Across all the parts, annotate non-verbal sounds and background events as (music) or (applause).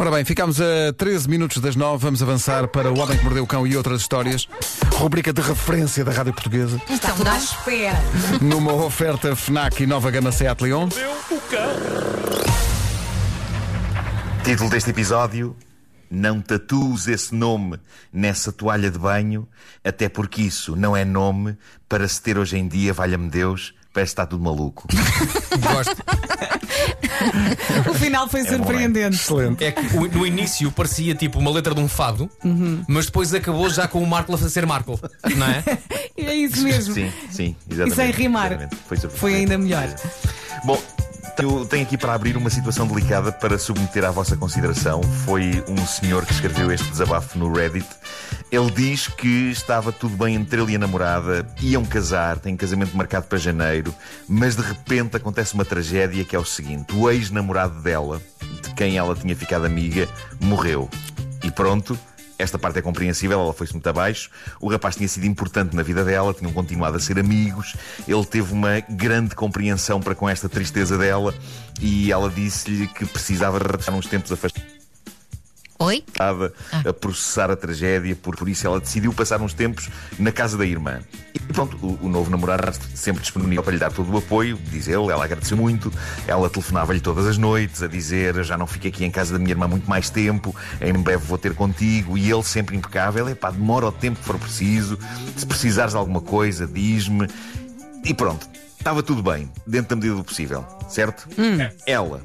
Ora bem, ficámos a 13 minutos das 9. Vamos avançar para O Homem que Mordeu o Cão e outras histórias. Rubrica de referência da Rádio Portuguesa. Está tudo à espera. Numa oferta Fnac e nova gama Seat Leon. Título deste episódio: Não tatues esse nome nessa toalha de banho, até porque isso não é nome para se ter hoje em dia, valha-me Deus, parece que está tudo maluco. (laughs) Gosto. (laughs) O final foi surpreendente. Excelente. É que o- no início parecia tipo uma letra de um fado, mas depois acabou já com o Marco a fazer Marco, não é? (laughs) É isso mesmo. Sim, sim, exatamente. E sem rimar. exatamente. Foi. Foi ainda melhor. Bom, eu tenho aqui para abrir uma situação delicada para submeter à vossa consideração. Foi um senhor que escreveu este desabafo no Reddit. Ele diz que estava tudo bem entre ele e a namorada, iam casar, têm casamento marcado para janeiro, mas de repente acontece uma tragédia que é o seguinte: o ex-namorado dela, de quem ela tinha ficado amiga, morreu. E pronto, esta parte é compreensível, ela foi-se muito abaixo. O rapaz tinha sido importante na vida dela, tinham continuado a ser amigos. Ele teve uma grande compreensão para com esta tristeza dela e ela disse-lhe que precisava de estar uns tempos afastada Oi? a processar a tragédia, por, por isso ela decidiu passar uns tempos na casa da irmã. E pronto, o, o novo namorado sempre disponível para lhe dar todo o apoio, diz ele, ela agradeceu muito, ela telefonava-lhe todas as noites a dizer "Eu já não fico aqui em casa da minha irmã muito mais tempo, em breve vou ter contigo, e ele sempre impecável, epá, demora o tempo que for preciso, se precisares de alguma coisa, diz-me. E pronto, estava tudo bem, dentro da medida do possível, certo? Ela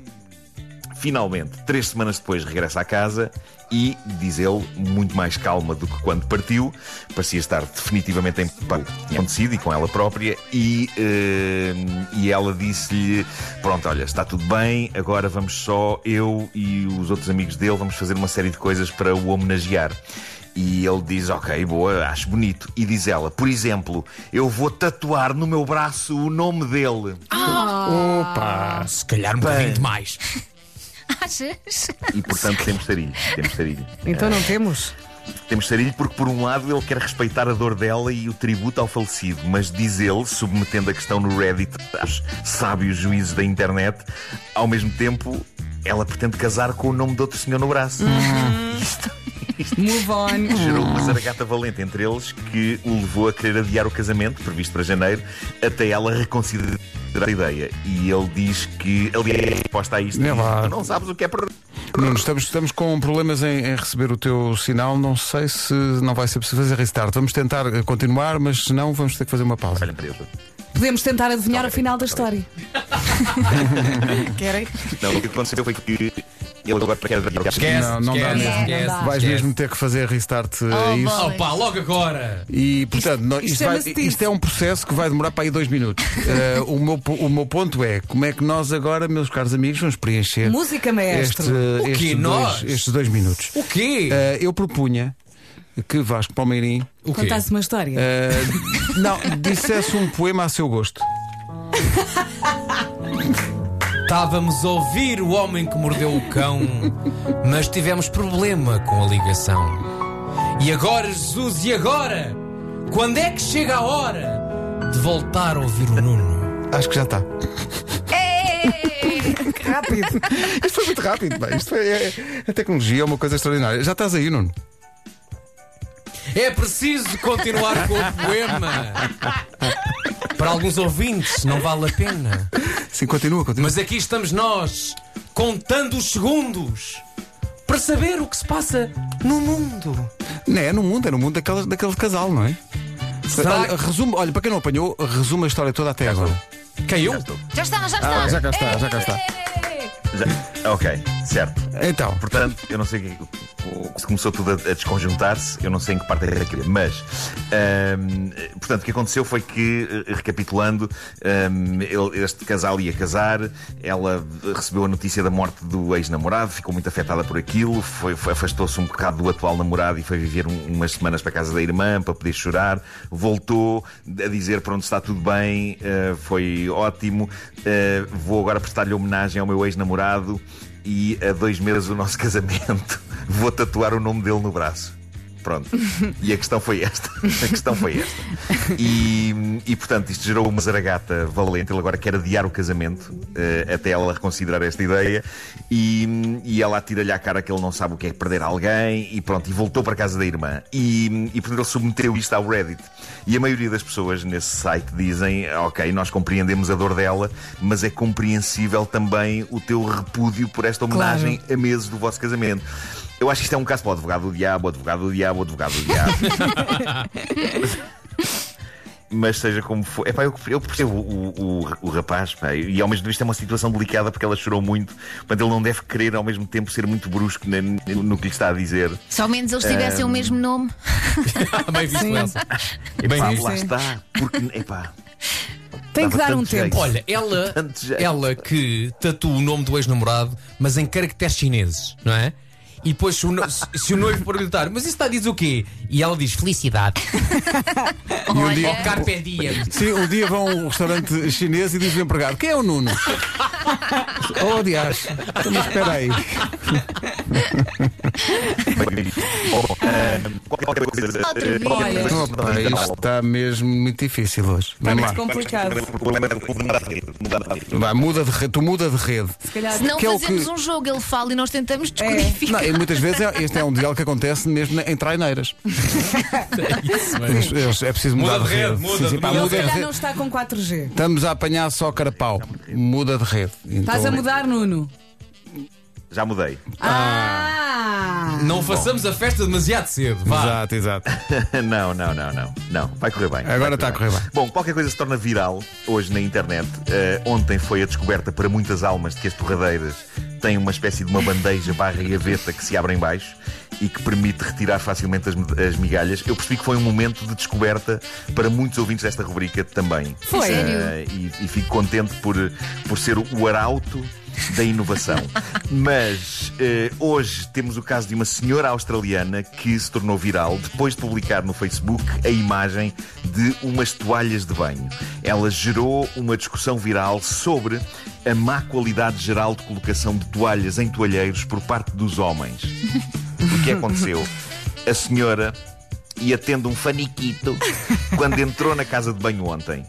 Finalmente, três semanas depois, regressa à casa e, diz ele, muito mais calma do que quando partiu, parecia estar definitivamente em paz com o que tinha acontecido e com ela própria. E, eh, e ela disse-lhe: Pronto, olha, está tudo bem, agora vamos só, eu e os outros amigos dele, vamos fazer uma série de coisas para o homenagear. E ele diz: Ok, boa, acho bonito. E diz ela: Por exemplo, eu vou tatuar no meu braço o nome dele. Opa! Se calhar um bocadinho demais. (laughs) Achas? E portanto temos sarilho. Temos sarilho. Então não temos? Temos sarilho porque, por um lado, ele quer respeitar a dor dela e o tributo ao falecido, mas diz ele, submetendo a questão no Reddit aos sábios juízes da internet, ao mesmo tempo, ela pretende casar com o nome de outro senhor no braço. Isto Move on. (laughs) gerou uma zaragata valente entre eles que o levou a querer adiar o casamento, previsto para janeiro, até ela reconsiderar a ideia. E ele diz que, aliás, a resposta a isto, É lá. tu não sabes o que é para. Nuno, estamos, estamos com problemas em, em receber o teu sinal. Não sei se não vai ser preciso fazer restart. Vamos tentar eh, continuar, mas se não, vamos ter que fazer uma pausa. Podemos tentar adivinhar o final da história. (laughs) Querem? Não, o que aconteceu foi que ele agora quer Esquece, Não, não dá esquece, mesmo. esquece. Vais esquece. mesmo ter que fazer restart eh, Oh, isso. boy. Opa, logo agora! E, portanto, não- isto isto, vai- chama-se isto é um processo que vai demorar para aí dois minutos. (laughs) Eh, o, meu, po- o meu ponto é como é que nós agora, meus caros amigos, vamos preencher Música este, maestro. quê? estes, Nós? dois, estes dois minutos. O quê? Eh, eu propunha que Vasco Palmeirim o quê? Contasse uma história. eh, não, dissesse um poema a seu gosto. (laughs) Estávamos a ouvir o homem que mordeu o cão, mas tivemos problema com a ligação. E agora, Jesus, e agora? Quando é que chega a hora de voltar a ouvir o Nuno? Acho que já está. (laughs) Que rápido. Isto foi muito rápido, pá. Isto foi, é- a tecnologia é uma coisa extraordinária. Já estás aí, Nuno? É preciso continuar com o poema. (laughs) Para alguns ouvintes, não vale a pena. Sim, continua, continua. Mas aqui estamos nós, contando os segundos para saber o que se passa no mundo. Não é no mundo, é no mundo daquele, daquele casal, não é? Será Olha, resume, olha, para quem não apanhou, resume a história toda até agora. Caiu? Já está, já está. Ah, já cá está, já cá está. Já- Ok, certo. Então, Portanto, eu não sei que- se começou tudo a, a desconjuntar-se, eu não sei em que parte é que queria, mas ahm, portanto, o que aconteceu foi que, eh, recapitulando, ahm, ele- este casal ia casar, ela recebeu a notícia da morte do ex-namorado, ficou muito afetada por aquilo, foi, foi- afastou-se um bocado do atual namorado e foi viver um- umas semanas para a casa da irmã para poder chorar, voltou a dizer pronto, está tudo bem, eh, foi ótimo, eh, vou agora prestar-lhe homenagem ao meu ex-namorado e a dois meses do nosso (laughs) casamento vou tatuar o nome dele no braço. Pronto. E a questão foi esta. A questão foi esta. E, e portanto, isto gerou uma zaragata valente. Ele agora quer adiar o casamento, eh, até ela reconsiderar esta ideia. E, e ela atira-lhe à cara que ele não sabe o que é perder alguém. E pronto, e voltou para a casa da irmã. E, e portanto, ele submeteu isto ao Reddit. E a maioria das pessoas nesse site dizem: Ok, nós compreendemos a dor dela, mas é compreensível também o teu repúdio por esta homenagem a meses do vosso casamento. Eu acho que isto é um caso para o advogado do diabo, o advogado do diabo, o advogado do diabo. (laughs) Mas seja como for, epá, eu, eu percebo o, o, o rapaz, pá, e ao mesmo tempo isto é uma situação delicada porque ela chorou muito, portanto ele não deve querer ao mesmo tempo ser muito brusco na- no, no que lhe está a dizer. Se ao menos eles tivessem o mesmo nome. (laughs) Bem visto, Sim. Elsa. Bem Epá, visto. lá está, porque epá, Tem que Dava dar um tanto jeito. tempo. Olha, ela, Tanto jeito. ela que tatua o nome do ex-namorado, mas em caracteres chineses, não é? E depois, se o, no- se- o noivo perguntar, mas isso está a dizer o quê? E ela diz felicidade. (laughs) E um Olha. dia, Ou carpe diem. sim, um dia vão a um restaurante chinês e diz o empregado: Quem é o Nuno? (laughs) oh, dias. Mas espera aí. Opa, isto está mesmo muito difícil hoje. Está Vamos muito lá. complicado. Vai, muda de rede, tu muda de rede. Se calhar. Se não Que é o fazemos que- um jogo, ele fala e nós tentamos descodificar. Não, e muitas vezes é- este é um diálogo que acontece mesmo em traineiras. (laughs) Eles- eles- é preciso mudar Muda de de rede, rede. muda, Sim, sim, pá, muda muda Se de calhar rede. não está com 4G. Estamos a apanhar só carapau. Muda de rede. Então, Estás a mudar, Nuno? Já mudei. Ah! Não façamos a festa demasiado cedo. Vá. Exato, exato. (laughs) não, não, não, não. Não, vai correr bem. Agora está a correr bem. Bom, qualquer coisa se torna viral hoje na internet. Eh, ontem foi a descoberta para muitas almas de que as torradeiras têm uma espécie de uma bandeja barra gaveta que se abre em baixo e que permite retirar facilmente as, as migalhas. Eu percebi que foi um momento de descoberta para muitos ouvintes desta rubrica também. Foi. Eh, e, e fico contente por, por ser o arauto da inovação. Mas eh, hoje temos o caso de uma senhora australiana que se tornou viral depois de publicar no Facebook a imagem de umas toalhas de banho. Ela gerou uma discussão viral sobre a má qualidade geral de colocação de toalhas em toalheiros por parte dos homens. O que aconteceu? A senhora ia tendo um faniquito quando entrou na casa de banho ontem.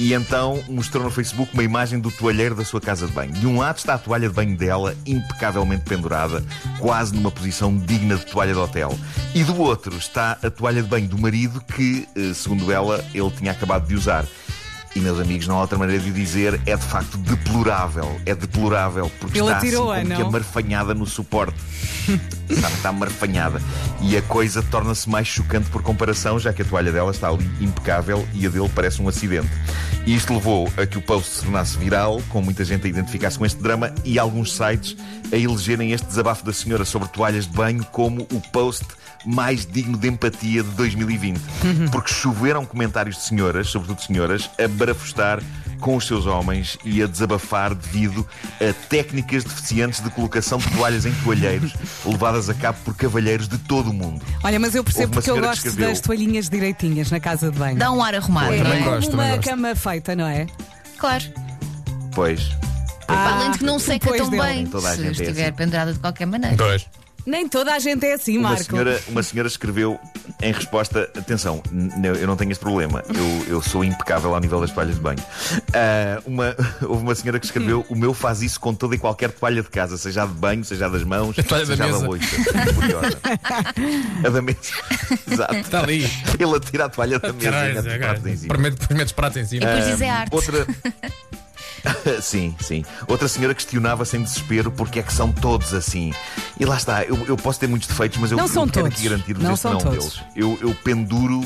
E então mostrou no Facebook uma imagem do toalheiro da sua casa de banho. De um lado está a toalha de banho dela, impecavelmente pendurada, quase numa posição digna de toalha de hotel. E do outro está a toalha de banho do marido que, eh, segundo ela, ele tinha acabado de usar. E, meus amigos, não há outra maneira de o dizer, é de facto deplorável. É deplorável, porque Ele está assim como que não? amarfanhada no suporte. (laughs) Está, está amarfanhada. E a coisa torna-se mais chocante por comparação, já que a toalha dela está ali impecável e a dele parece um acidente. E isto levou a que o post se tornasse viral, com muita gente a identificar-se com este drama e alguns sites a elegerem este desabafo da senhora sobre toalhas de banho como o post mais digno de empatia de 2020. (laughs) Porque choveram comentários de senhoras, sobretudo senhoras, a barafustar com os seus homens e a desabafar devido a técnicas deficientes de colocação de toalhas em toalheiros levadas a cabo por cavalheiros de todo o mundo. Olha, mas eu percebo porque eu gosto escreveu- das toalhinhas direitinhas na casa de banho. Dá um ar arrumado, é não também é? gosto. uma gosto. cama feita, não é? Claro. Pois, Ah, Além de que não seca depois tão dele. bem se é estiver assim. pendurada de qualquer maneira. Dois. Nem toda a gente é assim, uma Marco. senhora, uma senhora escreveu em resposta: atenção, eu não tenho este problema, eu, eu sou impecável ao nível das toalhas de banho. Ah, uma, (laughs) houve uma senhora que escreveu: o meu faz isso com toda e qualquer toalha de casa, seja a de banho, seja a das mãos, A toalha da seja a da loiça. (laughs) A da mesa. Exato. Está ali. Ele atira a toalha da mesa e Caralho, mete os pratos em cima. Em E cima. depois diz é arte. Outra. (laughs) sim, sim. Outra senhora questionava sem desespero porque é que são todos assim. E lá está, eu, eu posso ter muitos defeitos, mas eu, Não são quero todos. aqui garantir-vos este não todos. deles. Eu, eu penduro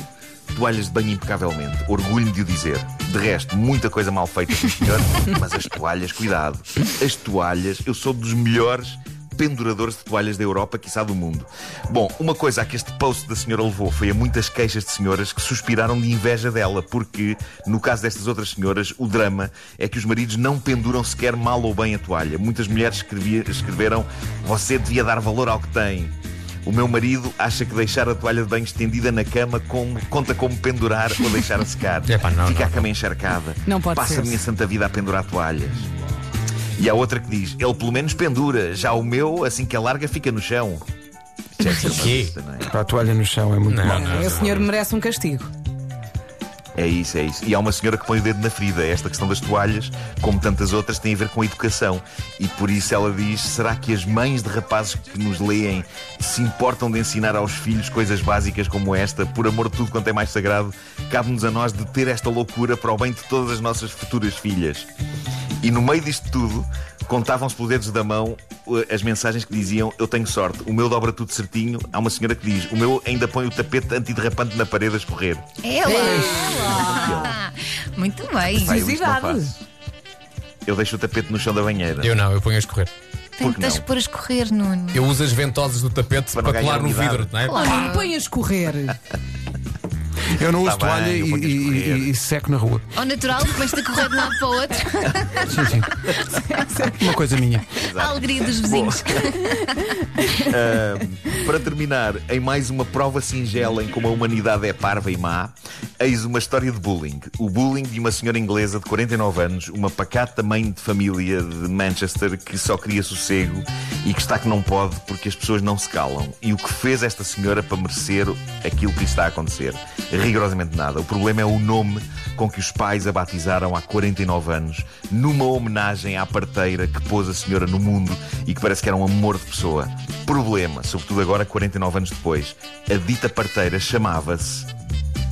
toalhas de banho impecavelmente. Orgulho-me de o dizer. De resto, muita coisa mal feita, senhor. (laughs) mas as toalhas, cuidado. As toalhas, eu sou dos melhores penduradores de toalhas da Europa, quiçá do mundo. Bom, uma coisa a que este post da senhora levou foi a muitas queixas de senhoras que suspiraram de inveja dela, porque, no caso destas outras senhoras, o drama é que os maridos não penduram sequer mal ou bem a toalha. Muitas mulheres escrevia- escreveram: Você devia dar valor ao que tem. O meu marido acha que deixar a toalha de banho estendida na cama como- conta como pendurar ou deixar a secar. (laughs) Epá, não, Fica não, a cama encharcada. Não pode Passa ser. a minha santa vida a pendurar toalhas. E há outra que diz: ele pelo menos pendura, já o meu, assim que a larga, fica no chão. Já é ser uma não é? Para a toalha no chão é muito Não, mau. não. O senhor merece um castigo. É isso, é isso. E há uma senhora que põe o dedo na ferida. Esta questão das toalhas, como tantas outras, tem a ver com a educação. E por isso ela diz: será que as mães de rapazes que nos leem se importam de ensinar aos filhos coisas básicas como esta? Por amor de tudo quanto é mais sagrado, cabe-nos a nós de ter esta loucura para o bem de todas as nossas futuras filhas. E no meio disto tudo, contavam-se pelos dedos da mão uh, as mensagens que diziam: Eu tenho sorte, o meu dobra tudo certinho. Há uma senhora que diz: O meu ainda põe o tapete antiderrapante na parede a escorrer. Ela! (laughs) Muito bem. Exclusividade. Eu deixo o tapete no chão da banheira. Eu não, eu ponho a escorrer. Não? por a escorrer, Nuno. Eu uso as ventosas do tapete Para para, colar no vidro, não é? Claro. Põe a escorrer. Eu não uso Tá bem, toalha eu e, a e- e- e seco na rua. Ao natural, depois de correr de um lado para o outro. (laughs) Sim, sim. (laughs) Uma coisa minha. A alegria dos vizinhos. (laughs) Ahm, para terminar, em mais uma prova singela em como a humanidade é parva e má, eis uma história de bullying. O bullying de uma senhora inglesa de 49 anos, uma pacata mãe de família de Manchester que só queria sossego e que está que não pode porque as pessoas não se calam. E o que fez esta senhora para merecer aquilo que lhe está a acontecer? Rigorosamente nada. O problema é o nome com que os pais a batizaram há 49 anos, numa homenagem à parteira que pôs a senhora no mundo e que parece que era um amor de pessoa. Problema, sobretudo agora, 49 anos depois. A dita parteira chamava-se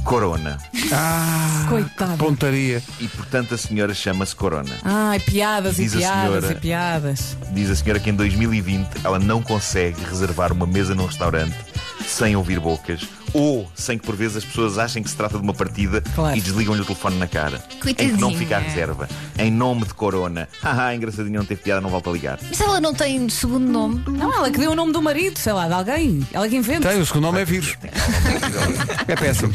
Corona. Ah, Coitada. pontaria. E portanto a senhora chama-se Corona. Ai, piadas Diz e piadas senhora. e piadas. Diz a senhora que em 2020 ela não consegue reservar uma mesa num restaurante sem ouvir bocas ou sem que por vezes as pessoas achem que se trata de uma partida Claro. e desligam-lhe o telefone na cara. Em que não Coitadinha. fica a reserva. Em nome de Corona. Haha, (laughs) engraçadinho, não teve piada, não volta a ligar. Mas ela não tem segundo nome. Não, ela que deu o nome do marido, sei lá, de alguém. Ela que inventa. Tem, o segundo nome é vírus. (laughs) É péssimo.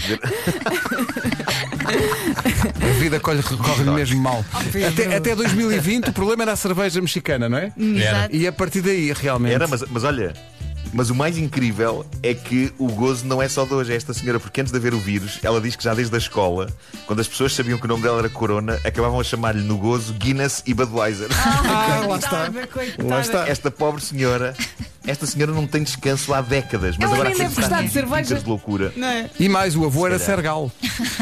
A vida corre- corre-lhe mesmo mal. Até, até 2020 o problema era a cerveja mexicana, não é? Exato. E a partir daí, realmente. Era, mas, mas olha. Mas o mais incrível é que o gozo não é só de hoje. É esta senhora, porque antes de haver o vírus, ela diz que já desde a escola, quando as pessoas sabiam que o nome dela era Corona, acabavam a chamar-lhe no gozo Guinness e Budweiser. Ah, lá está. Coitada, coitada. Lá está. Esta pobre senhora, esta senhora não tem descanso há décadas. Mas Ela agora nem deve sempre gostar de cerveja. de loucura. Não é? E mais, o avô era Sergal.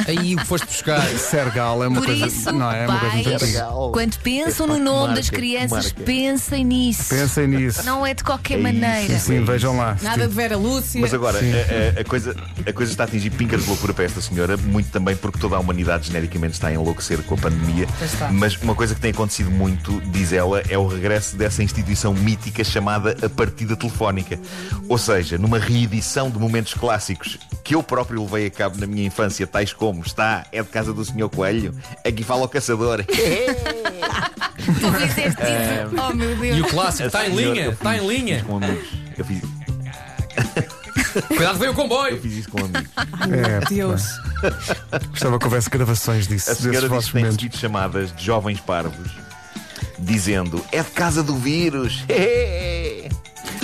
Aí o que foste buscar. (laughs) Sergal é uma Por coisa. isso, não é? É uma coisa muito pais, quando pensam É no nome marca, das crianças, marca. pensem nisso. Pensem nisso. Não é de qualquer É isso, maneira. Sim, vejam lá. Nada de Vera Lúcia. Mas agora, a, a- a coisa, a coisa está a atingir pincas de loucura para esta senhora, muito também porque toda a humanidade genericamente está a enlouquecer com a pandemia. Mas uma coisa que tem acontecido muito, diz ela, é o regresso dessa instituição mítica chamada a partida telefónica. Ou seja, numa reedição de momentos clássicos que eu próprio levei a cabo na minha infância, tais como está, é de casa do Senhor Coelho, aqui fala o caçador. (laughs) Tu fizeste isso. Oh meu E o Deus. clássico, está em Senhora, linha, eu está em linha. isso Com amigos. Eu fiz, Cuidado, vem o eu comboio. fiz isso com amigos. É, Deus. Gostava que houvesse gravações disso, A senhora diz que tem recebido chamadas de jovens parvos dizendo é de casa do vírus. (laughs)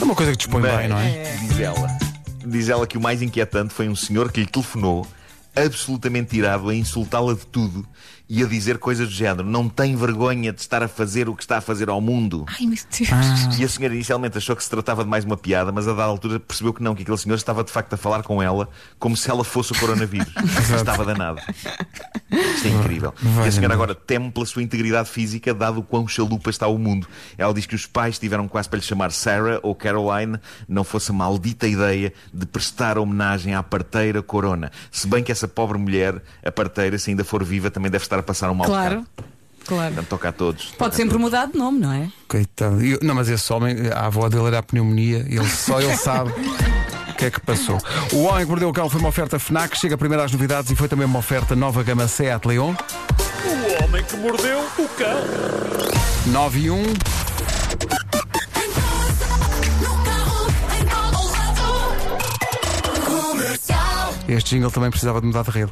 É uma coisa que dispõe bem, não é? Diz ela. Diz ela que o mais inquietante foi um senhor que lhe telefonou, absolutamente irado, a insultá-la de tudo e a dizer coisas do género: não tem vergonha de estar a fazer o que está a fazer ao mundo. Ai meu Deus. Ah. E a senhora inicialmente achou que se tratava de mais uma piada, mas a dada altura percebeu que não, que aquele senhor estava de facto a falar com ela como se ela fosse o coronavírus. (laughs) estava danado. Isto é incrível. E a senhora agora teme pela sua integridade física, dado o quão chalupa está o mundo. Ela diz que os pais tiveram quase para lhe chamar Sarah ou Caroline, não fosse a maldita ideia de prestar homenagem à parteira Corona. Se bem que essa pobre mulher, a parteira, se ainda for viva, também deve estar a passar um mau Claro. bocado. Claro. Portanto, toca a todos. Toca Pode a sempre todos. mudar de nome, não é? Coitado. E eu- não, mas esse homem, a avó dele era a pneumonia, e ele, só ele (laughs) sabe o que é que passou. O Homem que Mordeu o Cão foi uma oferta FNAC, chega primeiro às novidades e foi também uma oferta nova gama Seat Leon. O homem que mordeu o cão. 9 e 1. Este jingle também precisava de mudar de rede.